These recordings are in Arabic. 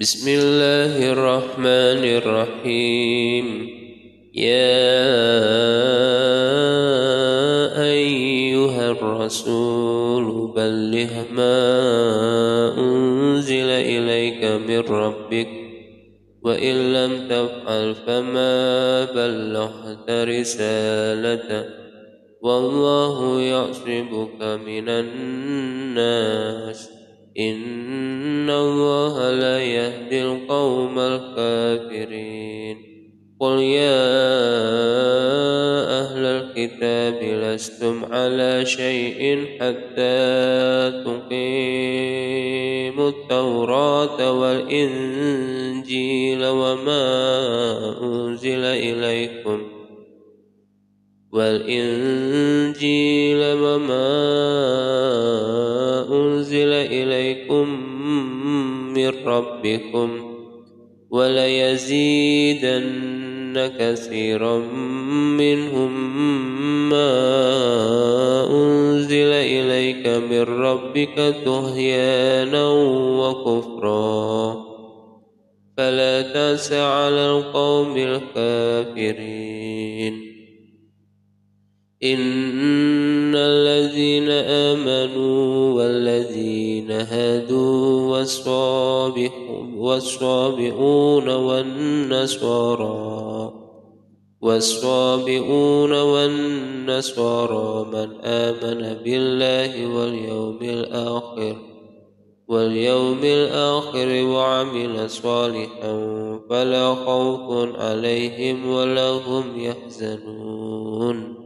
بسم الله الرحمن الرحيم يا أيها الرسول بلغ ما أنزل إليك من ربك وإن لم تفعل فما بلغت رسالته والله يعصبك من الناس إن الله لا يهدي القوم الكافرين قل يا أهل الكتاب لستم على شيء حتى تقيموا التوراة والإنجيل وما أنزل إليكم والإنجيل وما ربكم وليزيدن كثيرا منهم ما أنزل إليك من ربك طغيانا وكفرا. فلا تأس على القوم الكافرين. إن الذين آمنوا والذين هادوا والصابئون والنصارى والصابئون والنصارى من آمن بالله واليوم الآخر واليوم الآخر وعمل صالحا فلا خوف عليهم ولا هم يحزنون.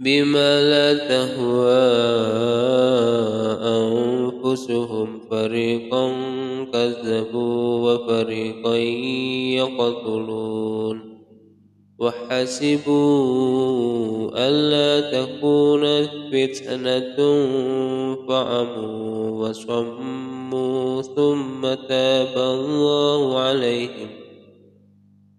بما لا تهوى أنفسهم. فريقا كذبوا وفريقا يقتلون. وحسبوا ألا تكون فتنة فعموا وصموا ثم تاب الله عليهم.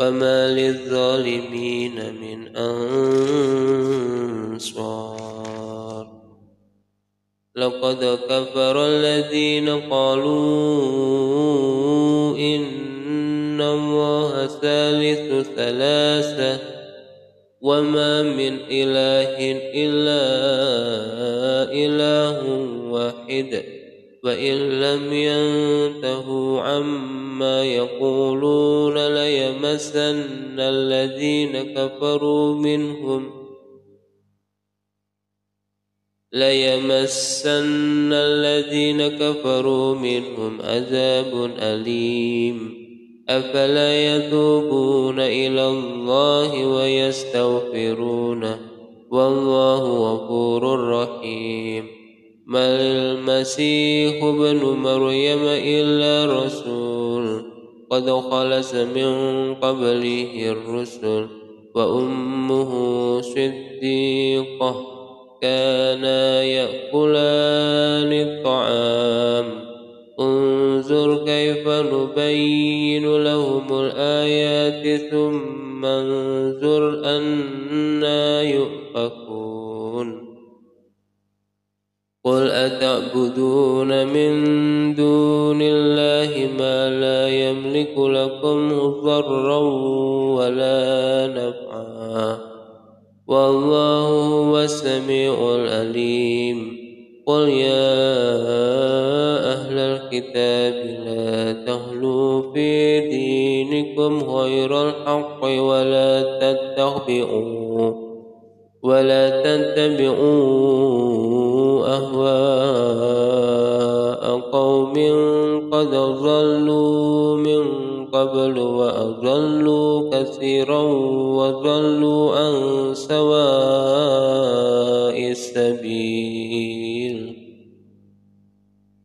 وما للظالمين من أنصار لقد كفر الذين قالوا إن الله ثالث ثلاثة وما من إله إلا إله واحد وإن لم ينتهوا عما يقولون ليمسن الذين كفروا منهم ليمسن الذين كفروا منهم عذاب أليم أفلا يتوبون إلى الله ويستغفرونه والله غفور رحيم ما المسيح ابن مريم إلا رسول. قد خلص من قبله الرسل وأمه صديقة كانا يأكلان الطعام. انظر كيف نبين لهم الآيات ثم انظر أنا يؤفكون. قل أتعبدون من دون الله ما لا يملك لكم ضرا ولا نفعا والله هو السميع العليم قل يا أهل الكتاب لا تغلوا في دينكم غير الحق ولا تتبعوا ولا تتبعوا أهواء قوم قد ضلوا من قبل وأضلوا كثيرا وضلوا عن سواء السبيل.